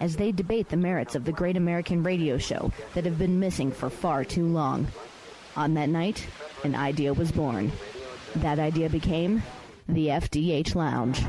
as they debate the merits of the great American radio show that have been missing for far too long. On that night, an idea was born. That idea became the FDH Lounge.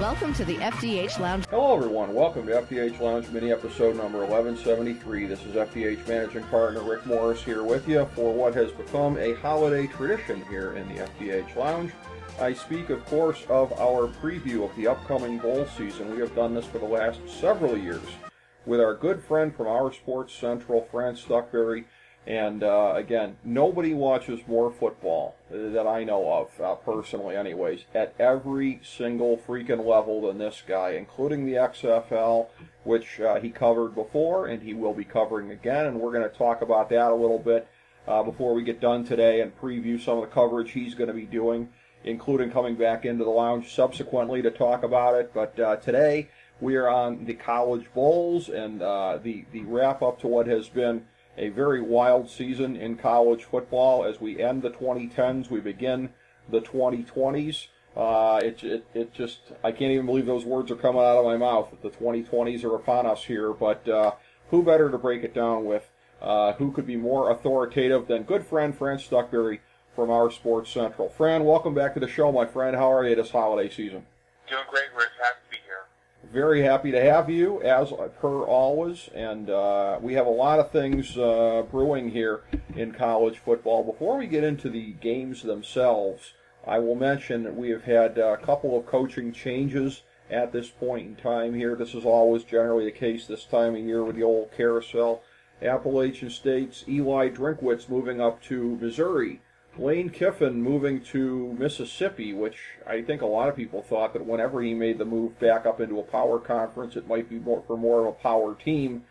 Welcome to the FDH Lounge. Hello, everyone. Welcome to FDH Lounge mini episode number 1173. This is FDH Managing Partner Rick Morris here with you for what has become a holiday tradition here in the FDH Lounge. I speak, of course, of our preview of the upcoming bowl season. We have done this for the last several years with our good friend from OurSportsCentral, Fran Stuchbury. And uh, again, nobody watches more football that I know of, uh, personally, anyways, at every single freaking level than this guy, including the XFL, which uh, he covered before and he will be covering again. And we're going to talk about that a little bit uh, before we get done today and preview some of the coverage he's going to be doing including coming back into the lounge subsequently to talk about it. But uh, today we are on the college bowls and uh, the the wrap up to what has been a very wild season in college football. As we end the 2010s, we begin the 2020s. Uh, it, it, it just, I can't even believe those words are coming out of my mouth. The 2020s are upon us here, but uh, who better to break it down with? Uh, who could be more authoritative than good friend Fran Stuchbury from OurSportsCentral. Fran, welcome back to the show, my friend. How are you this holiday season? Doing great, Rick. Happy to be here. Very happy to have you, as per always. And uh, we have a lot of things uh, brewing here in college football. Before we get into the games themselves, I will mention that we have had a couple of coaching changes at this point in time here. This is always generally the case this time of year with the old carousel. Appalachian State's Eli Drinkwitz moving up to Missouri. Lane Kiffin moving to Mississippi, which I think a lot of people thought that whenever he made the move back up into a power conference, it might be more for more of a power team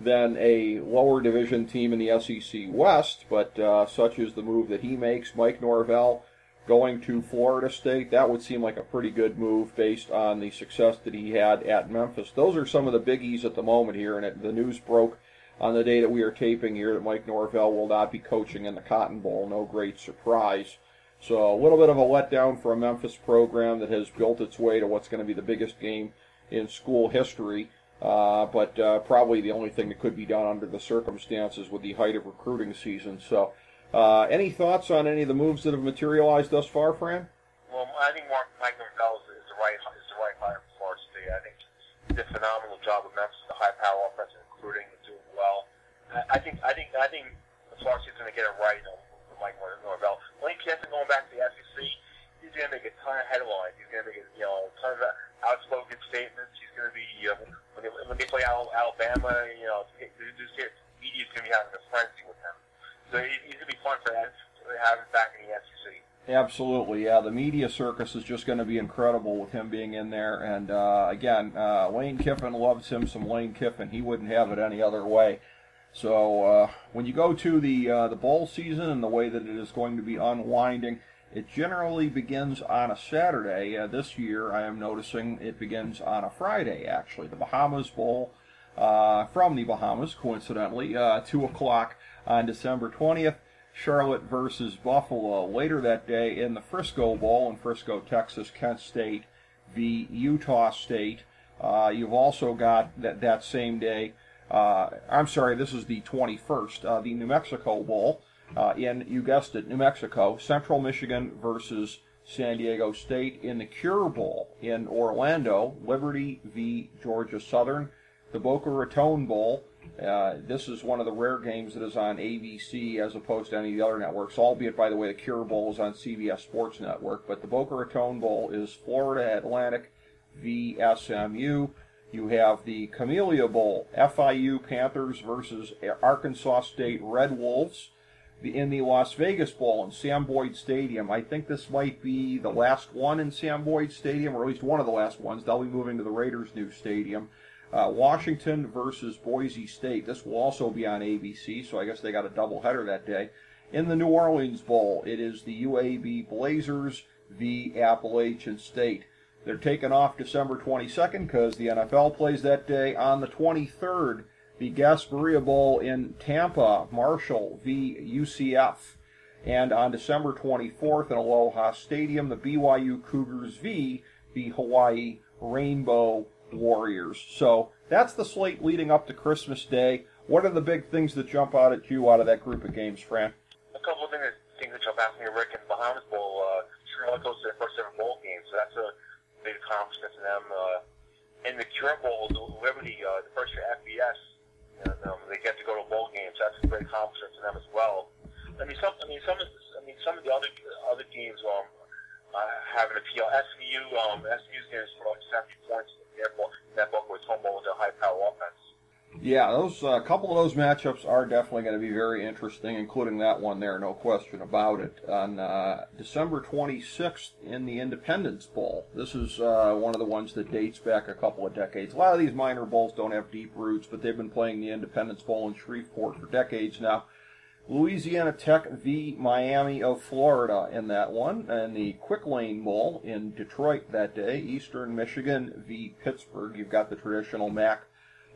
than a lower division team in the SEC West. But uh, such is the move that he makes. Mike Norvell going to Florida State, that would seem like a pretty good move based on the success that he had at Memphis. Those are some of the biggies at the moment here, and it, the news broke on the day that we are taping here that Mike Norvell will not be coaching in the Cotton Bowl. No great surprise. So a little bit of a letdown for a Memphis program that has built its way to what's going to be the biggest game in school history. Uh, but uh, probably the only thing that could be done under the circumstances with the height of recruiting season. So, uh, any thoughts on any of the moves that have materialized thus far, Fran? Well, I think Mark Mike Norvell is the right is the right hire for Florida State. I think he did a phenomenal job with Memphis, the high power offensive recruiting well. I think I think I think the Florida State's going to get it right on Mike Norvell. Lane Kiffin going back to the SEC, he's going to make a ton of headlines. He's going to make you know a ton of outspoken statements. He's going to be uh, when, they, when they play Alabama, you know, this media's going to be having a frenzy with him. So he's going to be fun for that to have him back in the SEC. Absolutely, yeah. The media circus is just going to be incredible with him being in there. And uh, again, uh, Lane Kiffin loves him some Lane Kiffin. He wouldn't have it any other way. So uh, when you go to the uh, the bowl season and the way that it is going to be unwinding, it generally begins on a Saturday. Uh, this year, I am noticing it begins on a Friday. Actually, the Bahamas Bowl uh, from the Bahamas, coincidentally, two o'clock on December twentieth. Charlotte versus Buffalo. Later that day in the Frisco Bowl in Frisco, Texas, Kent State v. Utah State. Uh, you've also got that, that same day, uh, I'm sorry, this is the 21st, uh, the New Mexico Bowl uh, in, you guessed it, New Mexico, Central Michigan versus San Diego State in the Cure Bowl in Orlando, Liberty v. Georgia Southern, the Boca Raton Bowl uh, this is one of the rare games that is on ABC as opposed to any of the other networks, albeit, by the way, the Cure Bowl is on CBS Sports Network. But the Boca Raton Bowl is Florida Atlantic v. SMU. You have the Camellia Bowl, FIU Panthers versus Arkansas State Red Wolves. in the Las Vegas Bowl in Sam Boyd Stadium. I think this might be the last one in Sam Boyd Stadium, or at least one of the last ones. They'll be moving to the Raiders' new stadium. Uh, Washington versus Boise State. This will also be on ABC, so I guess they got a doubleheader that day. In the New Orleans Bowl, it is the UAB Blazers v. Appalachian State. They're taking off December 22nd because the NFL plays that day. On the 23rd, the Gasparilla Bowl in Tampa, Marshall v. UCF. And on December 24th in Aloha Stadium, the BYU Cougars v. the Hawaii Rainbow Warriors. So that's the slate leading up to Christmas Day. What are the big things that jump out at you out of that group of games, Fran? A couple of things, things that jump out at me, Rick, in the Bahamas Bowl. Uh, goes to first ever bowl game, so that's a big accomplishment to them. Uh, in the Cure Bowl, the Liberty, uh, the first year FBS, and um, they get to go to bowl game, so that's a great accomplishment to them as well. I mean, some, I mean, some I mean, some of the other other games um, uh, have an appeal. SMU, um, SMU's games for like 70 points in that book with home bowl with a high power offense. Yeah, those a uh, couple of those matchups are definitely going to be very interesting, including that one there, no question about it. On uh, December 26th in the Independence Bowl, this is uh, one of the ones that dates back a couple of decades. A lot of these minor bowls don't have deep roots, but they've been playing the Independence Bowl in Shreveport for decades now. Louisiana Tech v. Miami of Florida in that one, and the Quick Lane Bowl in Detroit that day. Eastern Michigan v. Pittsburgh. You've got the traditional MAC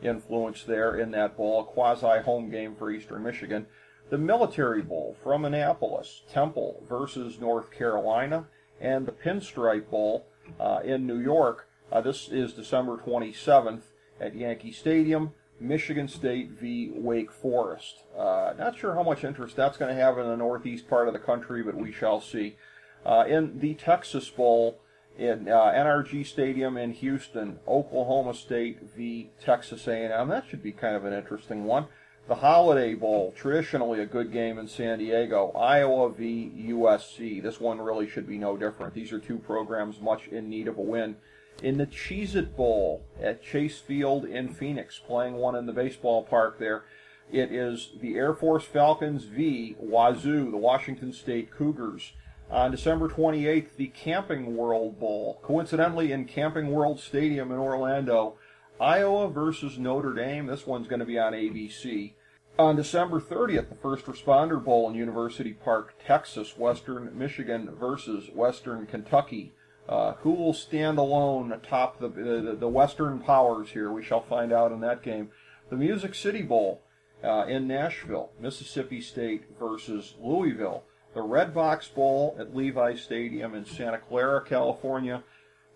influence there in that bowl, a quasi home game for Eastern Michigan. The Military Bowl from Annapolis, Temple versus North Carolina, and the Pinstripe Bowl uh, in New York. Uh, this is December 27th at Yankee Stadium. Michigan State v. Wake Forest. Uh, not sure how much interest that's going to have in the northeast part of the country, but we shall see. Uh, in the Texas Bowl, in uh, NRG Stadium in Houston, Oklahoma State v. Texas A&M. That should be kind of an interesting one. The Holiday Bowl, traditionally a good game in San Diego. Iowa v. USC. This one really should be no different. These are two programs much in need of a win. In the Cheez It Bowl at Chase Field in Phoenix, playing one in the baseball park there, it is the Air Force Falcons v. Wazoo, the Washington State Cougars on December 28th, the Camping World Bowl. Coincidentally, in Camping World Stadium in Orlando, Iowa versus Notre Dame. This one's going to be on ABC. On December 30th, the First Responder Bowl in University Park, Texas, Western Michigan versus Western Kentucky. Uh, who will stand alone atop the, the, the Western powers here? We shall find out in that game. The Music City Bowl uh, in Nashville, Mississippi State versus Louisville the Redbox Bowl at Levi Stadium in Santa Clara, California.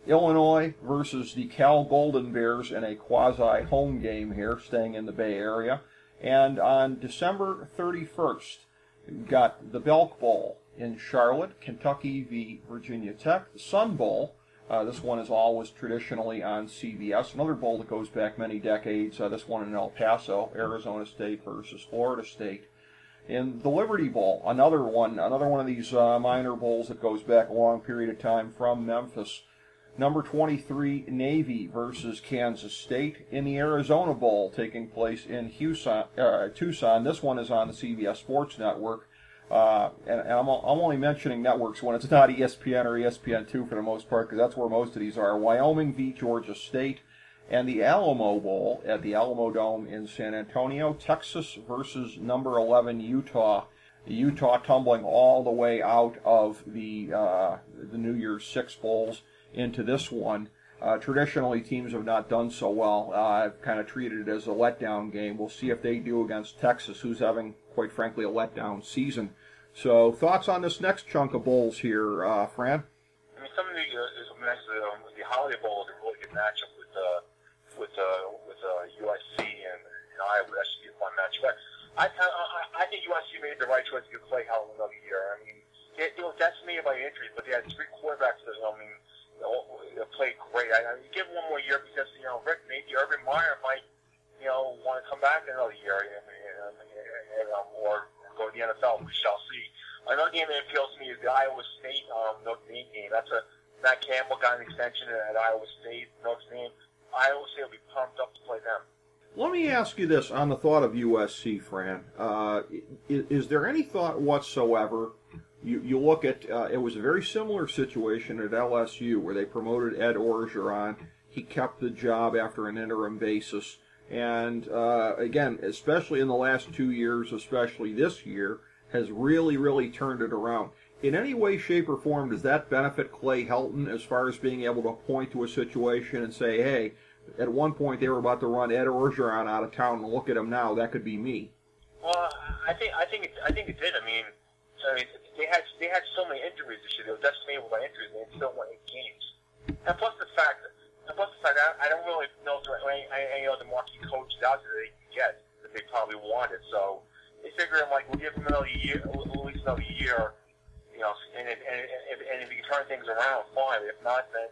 Illinois versus the Cal Golden Bears in a quasi home game here, staying in the Bay Area. And on December 31st, we've got the Belk Bowl in Charlotte, Kentucky v. Virginia Tech. The Sun Bowl, uh, this one is always traditionally on CBS. Another bowl that goes back many decades. Uh, this one in El Paso, Arizona State versus Florida State in the Liberty Bowl, another one, another one of these uh, minor bowls that goes back a long period of time from Memphis. Number 23 Navy versus Kansas State in the Arizona Bowl taking place in Houston, uh, Tucson. This one is on the CBS Sports Network. Uh, and, and I'm, I'm, only mentioning networks when it's not ESPN or ESPN2 for the most part, because that's where most of these are. Wyoming v. Georgia State, and the Alamo Bowl at the Alamodome in San Antonio, Texas versus number 11 Utah. Utah tumbling all the way out of the uh, the New Year's Six bowls into this one. Uh, traditionally, teams have not done so well. Uh, I've kind of treated it as a letdown game. We'll see if they do against Texas, who's having, quite frankly, a letdown season. So, thoughts on this next chunk of bowls here, uh, Fran? I mean, some of the, uh, um, the Holiday Bowl is a really good matchup uh, with uh, USC and, and Iowa. That should be a fun match. But I, I I think USC made the right choice to play hell another year. I mean, they, they were decimated by injuries, but they had three quarterbacks that I mean they played great. I, I mean, give one more year because you know Rick maybe Urban Meyer might you know want to come back another year and, and, and, um, or go to the NFL. We shall see. Another game that appeals to me is the Iowa State um, Notre Dame game. That's a Matt Campbell got an extension at Iowa State. Notre Dame Iowa State will be pumped up to play them. Let me ask you this on the thought of USC, Fran. Uh, is, is, there any thought whatsoever? You, you look at uh, it was a very similar situation at LSU where they promoted Ed Orgeron. He kept the job after an interim basis. And uh, again, especially in the last two years, especially this year, has really, really turned it around. In any way, shape, or form, does that benefit Clay Helton as far as being able to point to a situation and say, hey, at one point they were about to run Ed Orgeron out of town, and look at him now, that could be me. Well, I think I think it, I think it did. I mean, I they had they had so many injuries this year. They were decimated by injuries, they still won eight games. And plus the fact and plus the fact that I don't really know if there are any, any other marquee coaches out there they can get that they probably wanted. So they figured, like, we'll give them another year, at least another year, you know, and if, and, if, and if you can turn things around, fine. If not, then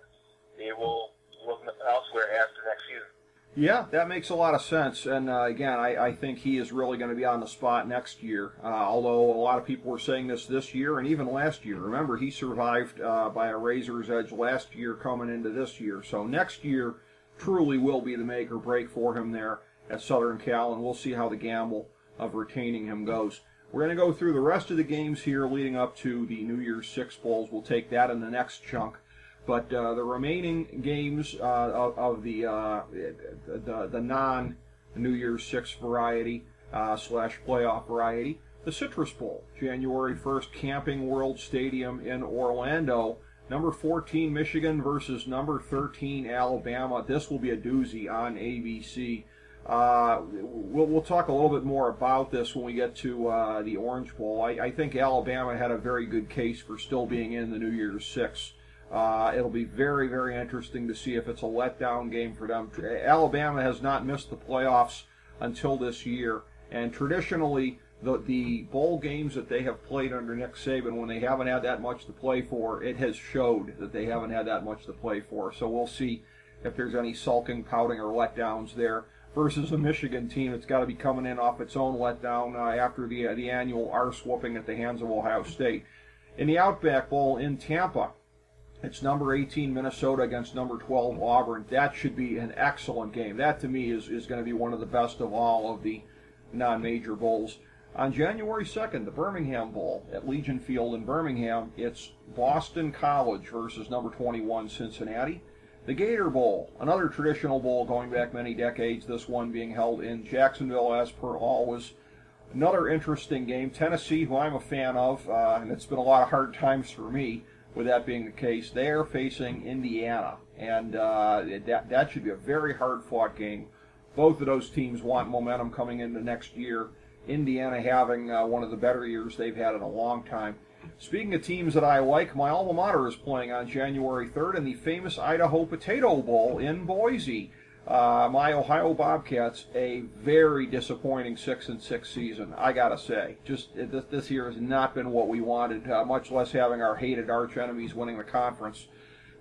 they will look elsewhere after next season. Yeah, that makes a lot of sense. And uh, again, I, I, think he is really going to be on the spot next year. Uh, although a lot of people were saying this this year and even last year. Remember, he survived uh, by a razor's edge last year coming into this year. So next year truly will be the make or break for him there at Southern Cal, and we'll see how the gamble of retaining him goes. We're going to go through the rest of the games here leading up to the New Year's Six Bowls. We'll take that in the next chunk. But uh, the remaining games uh, of, of, the, uh, the, the non New Year's Six variety slash playoff variety, the Citrus Bowl, January 1st, Camping World Stadium in Orlando. Number 14 Michigan versus number 13 Alabama. This will be a doozy on ABC. Uh, we'll, we'll, talk a little bit more about this when we get to uh, the Orange Bowl. I, I, think Alabama had a very good case for still being in the New Year's Six. Uh, it'll be very, very interesting to see if it's a letdown game for them. Alabama has not missed the playoffs until this year, and traditionally, the, the bowl games that they have played under Nick Saban, when they haven't had that much to play for, it has showed that they haven't had that much to play for. So we'll see if there's any sulking, pouting, or letdowns there. Versus a Michigan team that's got to be coming in off its own letdown uh, after the uh, the annual arse whooping at the hands of Ohio State. In the Outback Bowl in Tampa, it's number 18 Minnesota against number 12 Auburn. That should be an excellent game. That to me is, is going to be one of the best of all of the non-major bowls. On January 2nd, the Birmingham Bowl at Legion Field in Birmingham, it's Boston College versus number 21 Cincinnati. The Gator Bowl, another traditional bowl going back many decades, this one being held in Jacksonville as per always. Another interesting game. Tennessee, who I'm a fan of, uh, and it's been a lot of hard times for me, with that being the case, they are facing Indiana, and uh, that that should be a very hard-fought game. Both of those teams want momentum coming into next year. Indiana having uh, one of the better years they've had in a long time. Speaking of teams that I like, my alma mater is playing on January 3rd in the famous Idaho Potato Bowl in Boise. Uh, my Ohio Bobcats, a very disappointing six and six season. I gotta say, just this, this year has not been what we wanted. Uh, much less having our hated arch enemies winning the conference.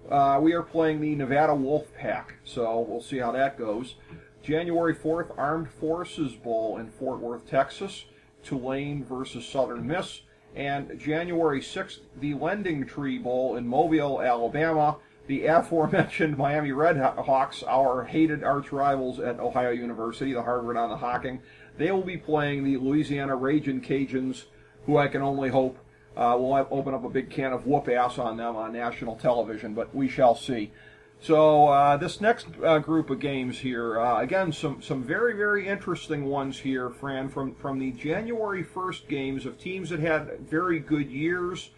Uh, we are playing the Nevada Wolf Pack, so we'll see how that goes. January 4th, Armed Forces Bowl in Fort Worth, Texas. Tulane versus Southern Miss. And January 6th, the LendingTree Bowl in Mobile, Alabama the aforementioned Miami Red Hawks, our hated arch rivals at Ohio University, the Harvard on the Hocking, they will be playing the Louisiana Raging Cajuns, who I can only hope uh, will open up a big can of whoop ass on them on national television, but we shall see. So uh, this next uh, group of games here, uh, again, some some very very interesting ones here, Fran, from from the January 1st games of teams that had very good years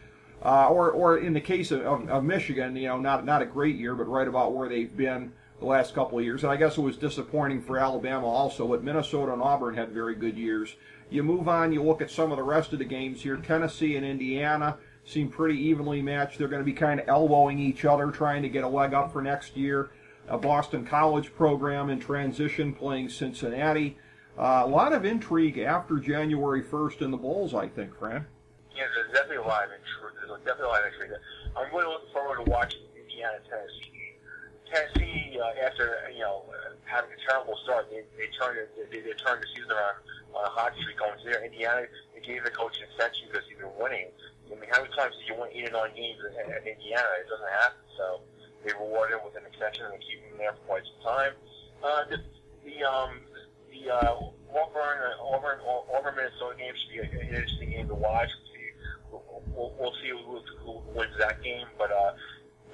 uh, or, or in the case of, of, of, Michigan, you know, not not a great year, but right about where they've been the last couple of years. And I guess it was disappointing for Alabama also, but Minnesota and Auburn had very good years. You move on, you look at some of the rest of the games here. Tennessee and Indiana seem pretty evenly matched. They're going to be kind of elbowing each other, trying to get a leg up for next year. A Boston College program in transition playing Cincinnati. Uh, a lot of intrigue after January 1st in the Bowls, I think, Fran. Yeah, there's definitely a lot of intrigue there's definitely a lot of intrigue. I'm really looking forward to watching Indiana Tennessee. Tennessee, uh, after you know having a terrible start, they they turned they, they turned the season around on a hot streak going to there. Indiana, they gave the coach an extension because he's been winning. I mean, how many times did you win eight or nine games at, at Indiana? It doesn't happen. So they rewarded him with an extension and they keep him there for quite some time. Uh, the, the um, the uh, Auburn, uh, Auburn, Auburn, Minnesota game should be an interesting game to watch. We'll, we'll, see who, who wins that game. But uh,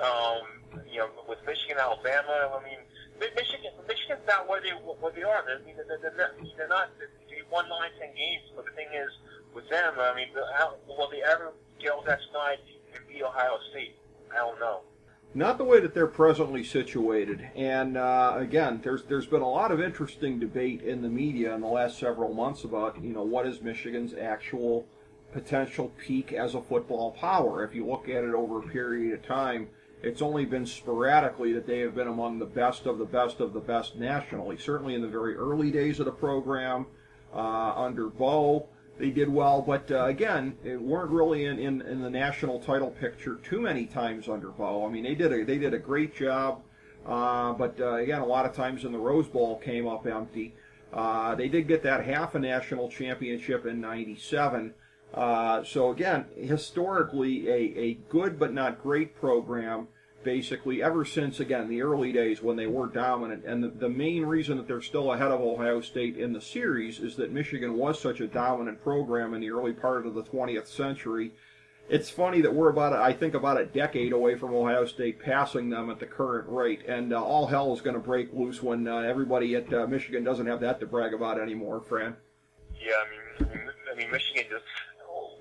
um, you know, with Michigan, Alabama, I mean, Michigan, Michigan's not where they what they are. They're, they're, they're, not, they're not. They won nine, ten games, but the thing is, with them, I mean, will they ever get that snide and beat Ohio State? I don't know not the way that they're presently situated. And uh, again, there's there's been a lot of interesting debate in the media in the last several months about you know what is Michigan's actual potential peak as a football power. If you look at it over a period of time, it's only been sporadically that they have been among the best of the best of the best nationally. Certainly in the very early days of the program, uh, under Bo, they did well, but uh, again, it weren't really in, in, in, the national title picture too many times under Bo. I mean, they did a, they did a great job, uh, but uh, again, a lot of times in the Rose Bowl came up empty. Uh, they did get that half a national championship in '97. Uh, so again, historically, a, a good but not great program basically ever since again the early days when they were dominant. And the, the, main reason that they're still ahead of ohio state in the series is that michigan was such a dominant program in the early part of the 20th century. It's funny that we're about i think about a decade away from ohio state passing them at the current rate. And uh, all hell is going to break loose when uh, everybody at uh, michigan doesn't have that to brag about anymore fran. Yeah i mean i mean michigan just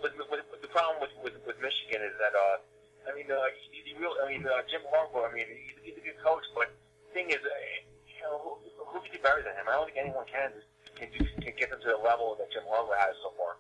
but, the problem with, with, with michigan is that uh, I mean, uh, he, he real. I mean, uh, Jim Harbaugh. I mean, he's, he's a good coach, but thing is, uh, you know, who, who can do better than him? I don't think anyone can can, do, can get them to the level that Jim Harbaugh has so far.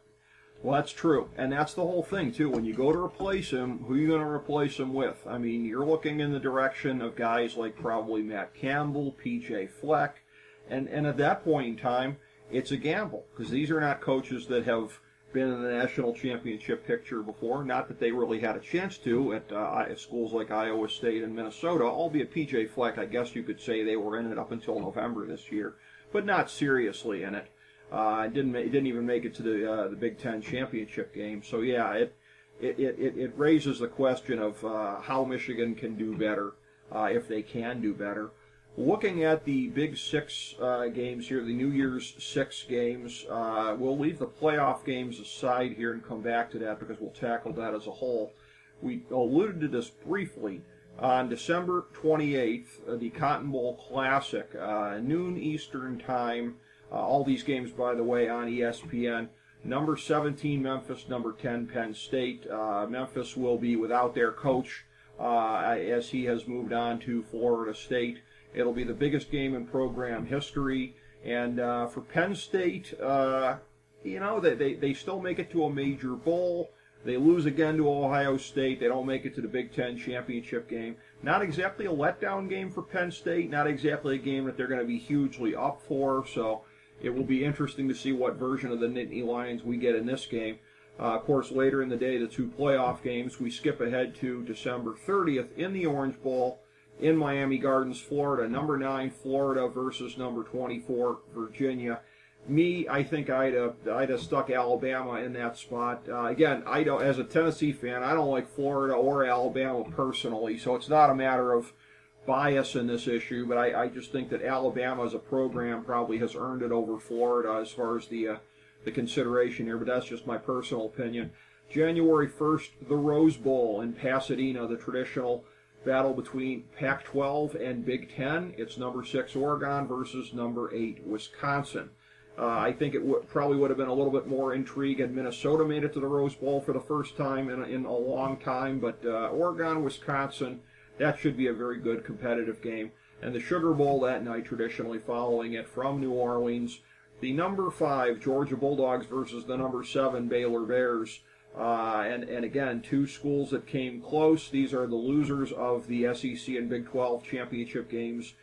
Well, that's true, and that's the whole thing too. When you go to replace him, who are you going to replace him with? I mean, you're looking in the direction of guys like probably Matt Campbell, P.J. Fleck, and and at that point in time, it's a gamble because these are not coaches that have been in the national championship picture before. Not that they really had a chance to at uh, schools like Iowa State and Minnesota, albeit PJ Fleck, I guess you could say they were in it up until November this year, but not seriously in it. Uh, didn't didn't even make it to the uh, the Big Ten championship game. So yeah, it it, it, it raises the question of uh, how Michigan can do better uh, if they can do better. Looking at the Big Six uh, games here, the New Year's Six games, uh, we'll leave the playoff games aside here and come back to that because we'll tackle that as a whole. We alluded to this briefly. On December 28th, uh, the Cotton Bowl Classic, uh, noon Eastern Time. Uh, all these games, by the way, on ESPN. Number 17 Memphis, number 10 Penn State. Uh, Memphis will be without their coach as he has moved on to Florida State. It'll be the biggest game in program history. And uh, for Penn State, uh, you know, they, they, they still make it to a major bowl. They lose again to Ohio State. They don't make it to the Big Ten championship game. Not exactly a letdown game for Penn State. Not exactly a game that they're going to be hugely up for. So it will be interesting to see what version of the Nittany Lions we get in this game. Uh, of course, later in the day, the two playoff games. We skip ahead to December 30th in the Orange Bowl in Miami Gardens, Florida. Number nine, Florida versus number 24, Virginia. Me, I think I'd have, I'd have stuck Alabama in that spot. Uh, again, I don't, as a Tennessee fan, I don't like Florida or Alabama personally, so it's not a matter of bias in this issue, but I, I just think that Alabama as a program probably has earned it over Florida as far as the uh, the consideration here, but that's just my personal opinion. January 1st, the Rose Bowl in Pasadena, the traditional battle between Pac 12 and Big Ten. It's number six Oregon versus number eight Wisconsin. Uh, I think it w- probably would have been a little bit more intrigue had Minnesota made it to the Rose Bowl for the first time in a, in a long time, but uh, Oregon, Wisconsin, that should be a very good competitive game. And the Sugar Bowl that night, traditionally following it from New Orleans, the number five Georgia Bulldogs versus the number seven Baylor Bears. Uh, and, and again, two schools that came close. These are the losers of the SEC and Big 12 championship games,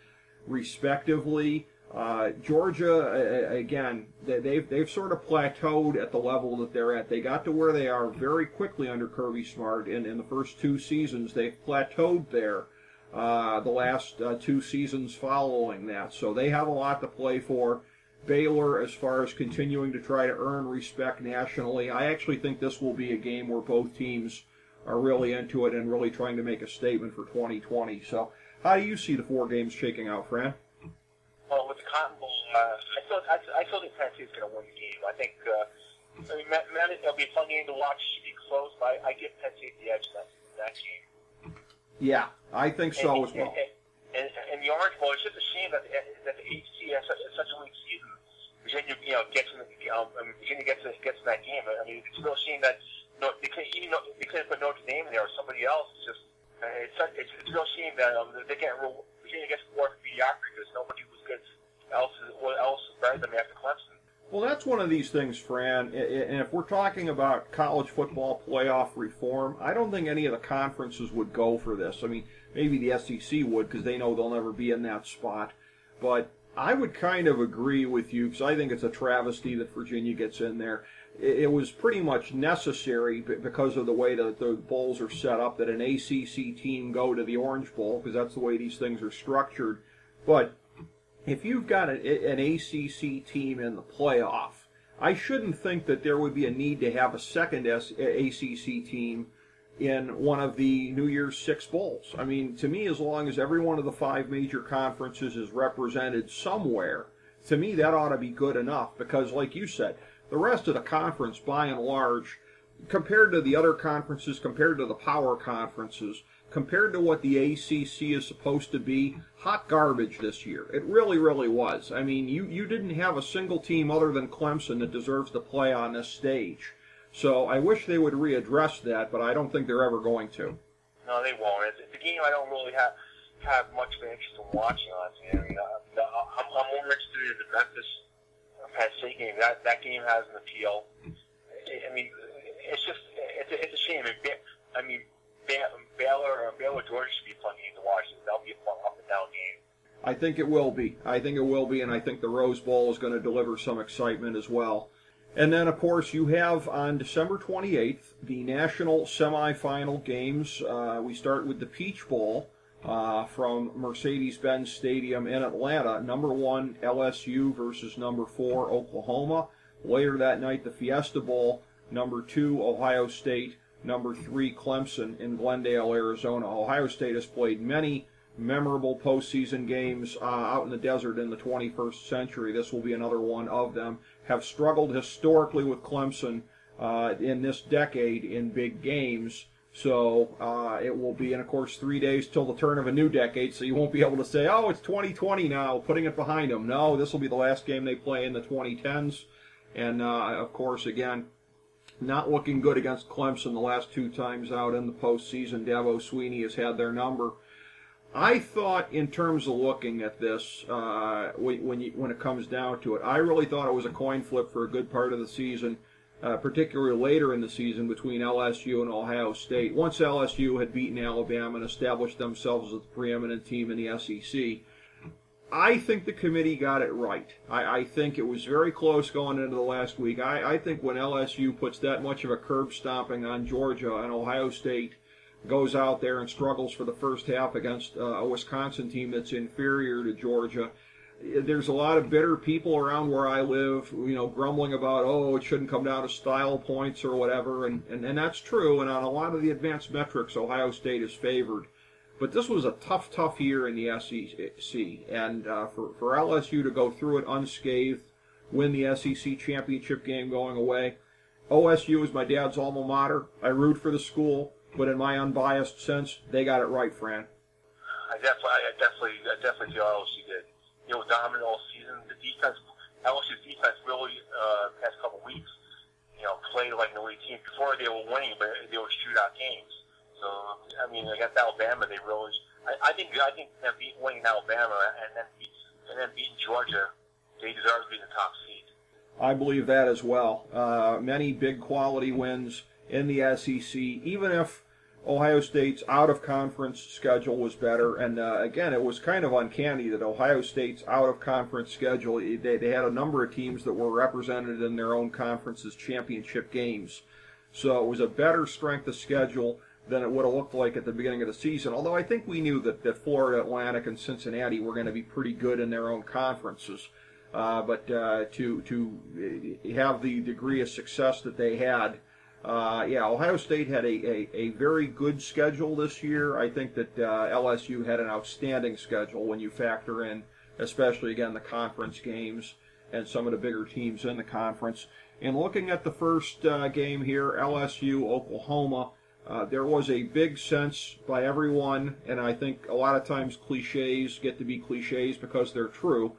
respectively. Uh, Georgia, again, they've, they've sort of plateaued at the level that they're at. They got to where they are very quickly under Kirby Smart in, in the first two seasons. They've plateaued there uh, the last uh, two seasons following that. So they have a lot to play for. Baylor as far as continuing to try to earn respect nationally. I actually think this will be a game where both teams are really into it and really trying to make a statement for 2020. So, how do you see the four games shaking out, Fran? Well, with the Cotton Bowl, uh, I still I, I still think Penn State's going to win the game. I think. Uh, I mean, man, man, it'll be a fun game to watch. It should be close, but I, I give Penn State the edge in that, that game. Yeah, I think so and, as well. And, and, and the Orange Bowl, it's just a shame that the, that the ACC has such, such a weak season. Virginia, you know, gets in um, Virginia gets in, gets in that game. I mean, it's real shame that no, they couldn't even though they couldn't put Notre Dame in there or somebody else. It's just uh, it's, it's it's real shame that um, they can't. Rule, Virginia gets for mediocrity because nobody was good else is else is better than after Clemson. Well, that's one of these things, Fran. And if we're talking about college football playoff reform, I don't think any of the conferences would go for this. I mean, maybe the SEC would because they know they'll never be in that spot. But I would kind of agree with you because I think it's a travesty that Virginia gets in there. It was pretty much necessary because of the way that the bowls are set up that an ACC team go to the Orange Bowl because that's the way these things are structured. But if you've got an, an ACC team in the playoff, I shouldn't think that there would be a need to have a second S- ACC team in one of the New Year's Six bowls. I mean, to me, as long as every one of the five major conferences is represented somewhere, to me that ought to be good enough because, like you said, the rest of the conference, by and large, compared to the other conferences, compared to the power conferences, compared to what the ACC is supposed to be, hot garbage this year. It really, really was. I mean, you, you didn't have a single team other than Clemson that deserves to play on this stage. So I wish they would readdress that, but I don't think they're ever going to. No, they won't. It's, it's a game I don't really have have much of an interest in watching. Honestly, I mean, uh, uh I'm, I'm more interested in the Memphis uh, Penn State game. That that game has an appeal. I mean, it's just it's a, it's a shame. I mean, Baylor, or Baylor, Georgia should be a fun game to watch. That'll be a fun up and down game. I think it will be. I think it will be, and I think the Rose Bowl is going to deliver some excitement as well. And then, of course, you have on December 28th the national semifinal games. Uh, we start with the Peach Bowl uh, from Mercedes Benz Stadium in Atlanta. Number one, LSU versus number four, Oklahoma. Later that night, the Fiesta Bowl. Number two, Ohio State number three Clemson in Glendale, Arizona. Ohio State has played many memorable postseason games uh, out in the desert in the 21st century. This will be another one of them. Have struggled historically with Clemson uh, in this decade in big games. So uh, it will be, and of course, three days till the turn of a new decade. So you won't be able to say, "Oh, it's 2020 now," putting it behind them. No, this will be the last game they play in the 2010s. And uh, of course, again, not looking good against Clemson the last two times out in the postseason. Dabo Swinney has had their number. I thought, in terms of looking at this, uh, when you, when it comes down to it, I really thought it was a coin flip for a good part of the season, uh, particularly later in the season between LSU and Ohio State. Once LSU had beaten Alabama and established themselves as the preeminent team in the SEC, I think the committee got it right. I, I, think it was very close going into the last week. I, I, think when LSU puts that much of a curb stomping on Georgia and Ohio State goes out there and struggles for the first half against uh, a Wisconsin team that's inferior to Georgia, there's a lot of bitter people around where I live, you know, grumbling about, oh, it shouldn't come down to style points or whatever, and, and, and that's true. And on a lot of the advanced metrics, Ohio State is favored. But this was a tough, tough year in the SEC, and uh, for for LSU to go through it unscathed, win the SEC championship game going away. OSU is my dad's alma mater. I root for the school, but in my unbiased sense, they got it right, Fran. I definitely, I definitely, I definitely feel LSU did. You know, dominant all season. The defense, LSU's defense, really uh, past couple weeks, you know, played like an elite team. Before they were winning, but they were shootout games. So I mean, against Alabama, they really. I, I think I think them beat, winning Alabama and then beat, and then beating Georgia, they deserve to be the top seed. I believe that as well. Uh, many big quality wins in the SEC, even if Ohio State's out of conference schedule was better. And uh, again, it was kind of uncanny that Ohio State's out of conference schedule, they, they had a number of teams that were represented in their own conference's championship games. So it was a better strength of schedule than it would have looked like at the beginning of the season. Although I think we knew that, that Florida Atlantic and Cincinnati were going to be pretty good in their own conferences. Uh, but uh, to to have the degree of success that they had, uh, yeah, Ohio State had a, a, a, very good schedule this year. I think that uh, LSU had an outstanding schedule when you factor in especially again the conference games and some of the bigger teams in the conference. And looking at the first uh, game here, LSU Oklahoma, uh, there was a big sense by everyone, and I think a lot of times cliches get to be cliches because they're true,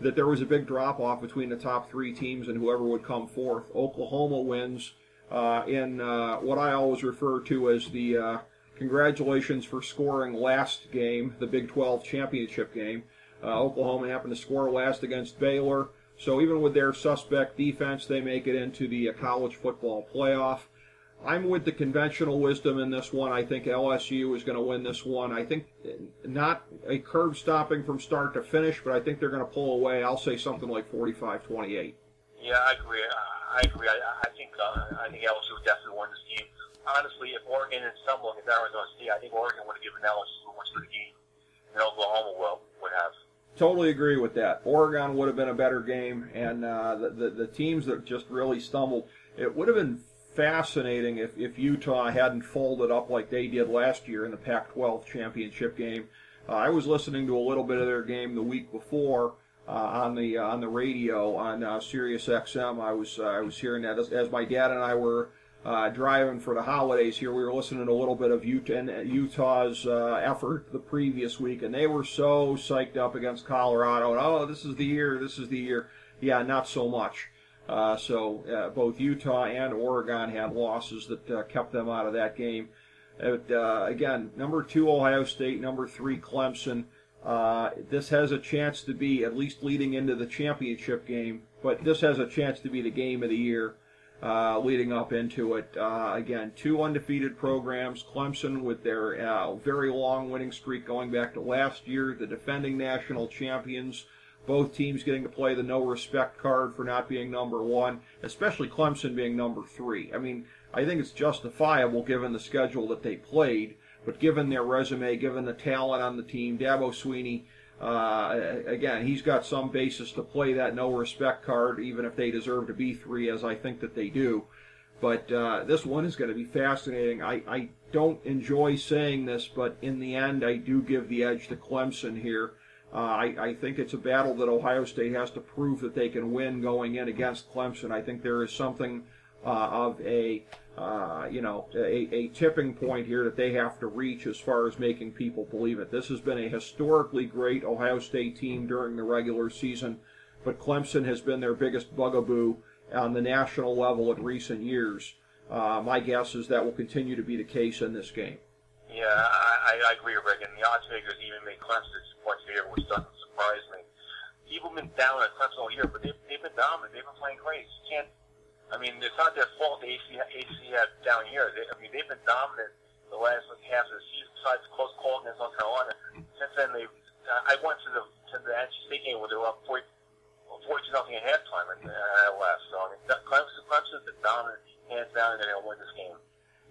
that there was a big drop off between the top three teams and whoever would come fourth. Oklahoma wins in uh, what I always refer to as the uh, congratulations for scoring last game, the Big 12 championship game. Uh, Oklahoma happened to score last against Baylor. So even with their suspect defense, they make it into the uh, college football playoff. I'm with the conventional wisdom in this one. I think LSU is going to win this one. I think not a curb stopping from start to finish, but I think they're going to pull away. I'll say something like 45-28. Yeah, I agree. I agree. I think uh, I think LSU would definitely win this game. Honestly, if Oregon is stumbling against Arizona State, I think Oregon would have given LSU much of the game than Oklahoma will would have. Totally agree with that. Oregon would have been a better game, and uh, the, the, the teams that just really stumbled, it would have been fascinating if, if Utah hadn't folded up like they did last year in the Pac-12 championship game. Uh, I was listening to a little bit of their game the week before uh, on the uh, on the radio on uh, Sirius XM. I was uh, I was hearing that as, as my dad and I were uh, driving for the holidays here. We were listening to a little bit of Utah, Utah's effort the previous week, and they were so psyched up against Colorado. And oh, this is the year, this is the year. Yeah, not so much. So both Utah and Oregon had losses that kept them out of that game. But, again, number two Ohio State, number three Clemson. This has a chance to be at least leading into the championship game, but this has a chance to be the game of the year uh, leading up into it. Uh, again, two undefeated programs. Clemson with their uh, very long winning streak going back to last year, the defending national champions. Both teams getting to play the no respect card for not being number one, especially Clemson being number three. I mean, I think it's justifiable given the schedule that they played, but given their resume, given the talent on the team, Dabo Swinney, uh, again, he's got some basis to play that no respect card, even if they deserve to be three, as I think that they do. But uh, this one is going to be fascinating. I, I don't enjoy saying this, but in the end, I do give the edge to Clemson here. Uh, I, I think it's a battle that Ohio State has to prove that they can win going in against Clemson. I think there is something uh, of a uh, you know, a, a, tipping point here that they have to reach as far as making people believe it. This has been a historically great Ohio State team during the regular season, but Clemson has been their biggest bugaboo on the national level in recent years. Uh, my guess is that will continue to be the case in this game. Yeah, I, I agree, Rick. And the odds makers even made Clemson points here, which doesn't surprise me. People have been down at Clemson all year, but they've, they've been dominant. They've been playing great. You can't I mean, it's not their fault the AC, AC down here. They, I mean, they've been dominant the last like, half of the season, besides the close call against North Carolina. Since then, they uh, I went to the to the NC State game where they were up 40, 42 nothing at halftime, and uh, I left. So I mean, Clemson, Clemson's been dominant hands down, and to win this game.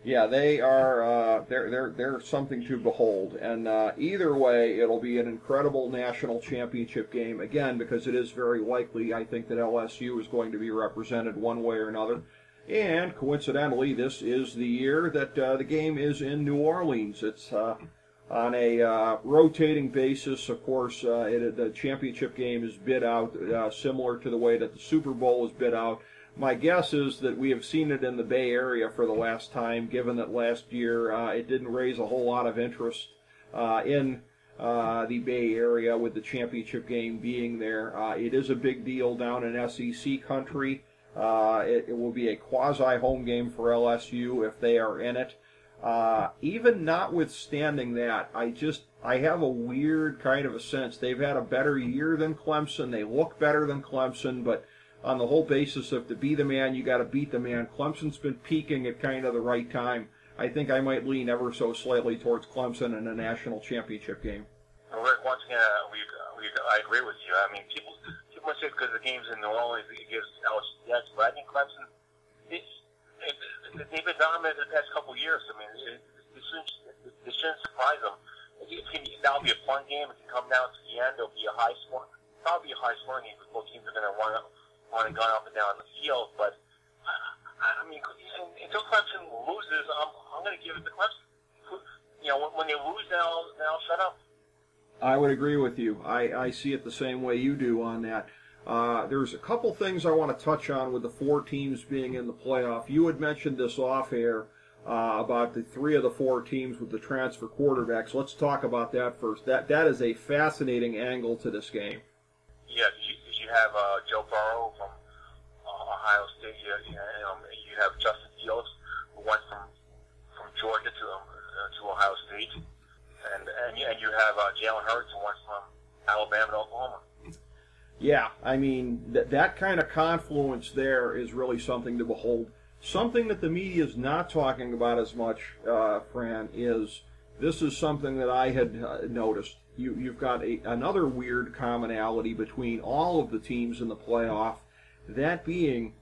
Yeah, they are. Uh, they're they're they're something to behold, and uh, either way, it'll be an incredible national championship game again because it is very likely. I think that LSU is going to be represented one way or another, and coincidentally, this is the year that uh, the game is in New Orleans. It's uh, on a uh, rotating basis. Of course, uh, it, the championship game is bid out similar to the way that the Super Bowl is bid out my guess is that we have seen it in the Bay Area for the last time, given that last year uh, it didn't raise a whole lot of interest uh, in uh, the Bay Area with the championship game being there. Uh, it is a big deal down in SEC country. Uh, it, it, will be a quasi home game for LSU if they are in it. Uh, even notwithstanding that, I just I have a weird kind of a sense they've had a better year than Clemson. They look better than Clemson, but on the whole basis of to be the man, you got to beat the man. Clemson's been peaking at kind of the right time. I think I might lean ever so slightly towards Clemson in a national championship game. Rick, once again, uh, we, uh, we, I agree with you. I mean, people people say because the game's in New Orleans, it gives LSU edge, but I think Clemson, it, it, it, they've been dominant the past couple of years. I mean, it, it, shouldn't, shouldn't surprise them. It, can, that'll be a fun game. It can come down to the end. It'll be a high score, probably a high scoring game because both teams are going to run up and gone up and down the field. But I mean, until Clemson loses, I'm, I'm going to give it to Clemson. You know, when, when they lose, then I'll shut up. I would agree with you. I, I see it the same way you do on that. Uh, there's a couple things I want to touch on with the four teams being in the playoff. You had mentioned this off air uh, about the three of the four teams with the transfer quarterbacks. Let's talk about that first. That that is a fascinating angle to this game. Yeah, you, you have uh, Joe Burrow Ohio State. You, you, um, you have Justin Fields, who went from from Georgia to um, uh, to Ohio State, and and, and you have uh, Jalen Hurts, who went from Alabama to Oklahoma. Yeah, I mean that that kind of confluence there is really something to behold. Something that the media is not talking about as much, uh, Fran, is this is something that I had uh, noticed. You, you've got a, another weird commonality between all of the teams in the playoff, that being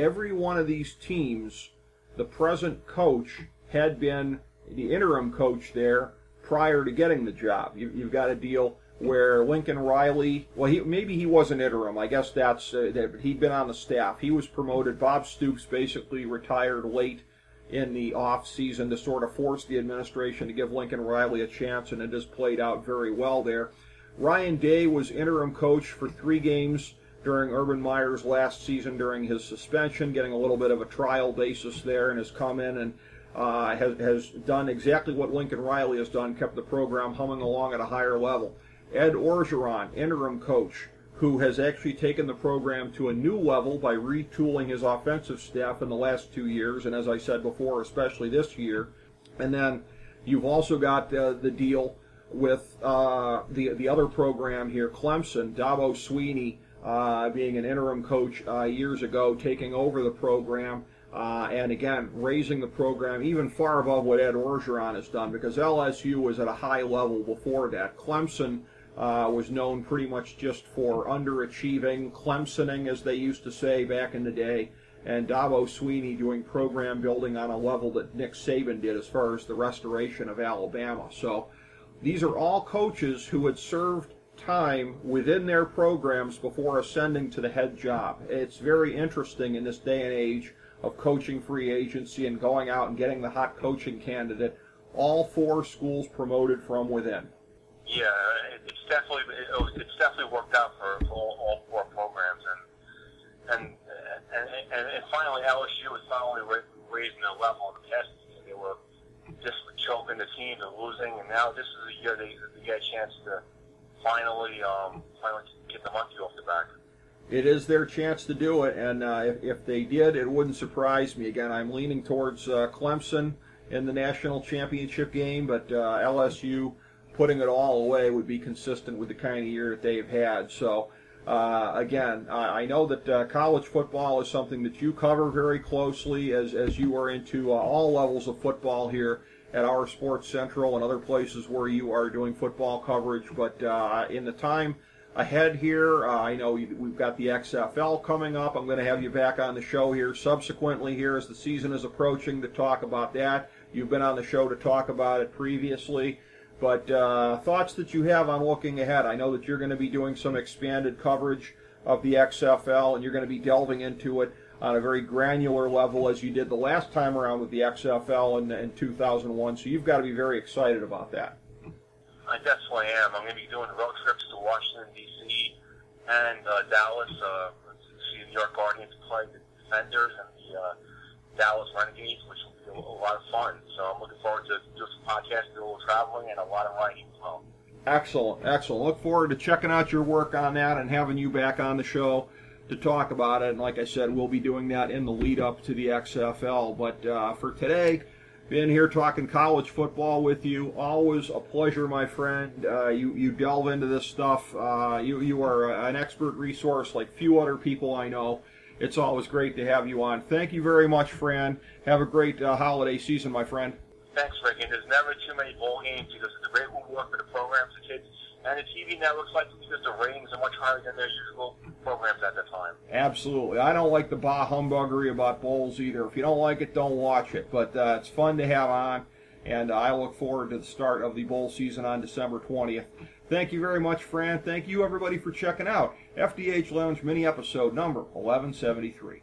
every one of these teams, the present coach had been the interim coach there prior to getting the job. You, you've got a deal where Lincoln Riley, well, he, maybe he wasn't interim. I guess that's uh, that he'd been on the staff. He was promoted. Bob Stoops basically retired late in the off season to sort of force the administration to give Lincoln Riley a chance, and it has played out very well there. Ryan Day was interim coach for three games during Urban Meyer's last season during his suspension, getting a little bit of a trial basis there, and has come in and uh, has, has done exactly what Lincoln Riley has done, kept the program humming along at a higher level. Ed Orgeron, interim coach, who has actually taken the program to a new level by retooling his offensive staff in the last two years, and as I said before, especially this year. And then you've also got uh, the deal with uh, the the other program here, Clemson, Dabo Swinney uh, being an interim coach uh, years ago, taking over the program. Uh, and again, raising the program even far above what Ed Orgeron has done because LSU was at a high level before that. Clemson uh, was known pretty much just for underachieving, Clemsoning, as they used to say back in the day, and Dabo Swinney doing program building on a level that Nick Saban did as far as the restoration of Alabama. So these are all coaches who had served time within their programs before ascending to the head job. It's very interesting in this day and age of coaching free agency and going out and getting the hot coaching candidate. All four schools promoted from within. Yeah, it's definitely it's definitely worked out for, all, all four programs, and and, and and finally LSU is only raising their level of the past they were just choking the teams and losing, and now this is a year they, they get a chance to finally um, finally get the monkey off the back. It is their chance to do it, and uh, if, if they did, it wouldn't surprise me. Again, I'm leaning towards uh, Clemson in the national championship game, but uh, LSU putting it all away would be consistent with the kind of year that they've had. So, uh, again, I, I know that uh, college football is something that you cover very closely as, as you are into uh, all levels of football here at OurSportsCentral and other places where you are doing football coverage. But uh, in the time ahead here, uh, I know we've got the XFL coming up. I'm going to have you back on the show here subsequently here as the season is approaching to talk about that. You've been on the show to talk about it previously. But uh, thoughts that you have on looking ahead? I know that you're going to be doing some expanded coverage of the XFL, and you're going to be delving into it on a very granular level as you did the last time around with the XFL in, in 2001. So you've got to be very excited about that. I definitely am. I'm going to be doing road trips to Washington D.C. and uh, Dallas uh, to see the New York Guardians play the Defenders and the uh, Dallas Renegades, which will be a, a lot of fun. So I'm looking forward to doing some podcasts, do a little traveling, and a lot of writing as well. Excellent, excellent. Look forward to checking out your work on that and having you back on the show to talk about it. And like I said, we'll be doing that in the lead up to the XFL. But uh, for today, been here talking college football with you. Always a pleasure, my friend. Uh, you you delve into this stuff. Uh, you you are an expert resource like few other people I know. It's always great to have you on. Thank you very much, Fran. Have a great uh, holiday season, my friend. Thanks, Rick. And there's never too many bowl games because it's a great reward for the programs, the kids, and the TV networks like because the ratings are much higher than their usual programs at the time. Absolutely. I don't like the bah humbuggery about bowls either. If you don't like it, don't watch it. But uh, it's fun to have on, and I look forward to the start of the bowl season on December 20th. Thank you very much, Fran. Thank you, everybody, for checking out FDH Lounge mini episode number 1173.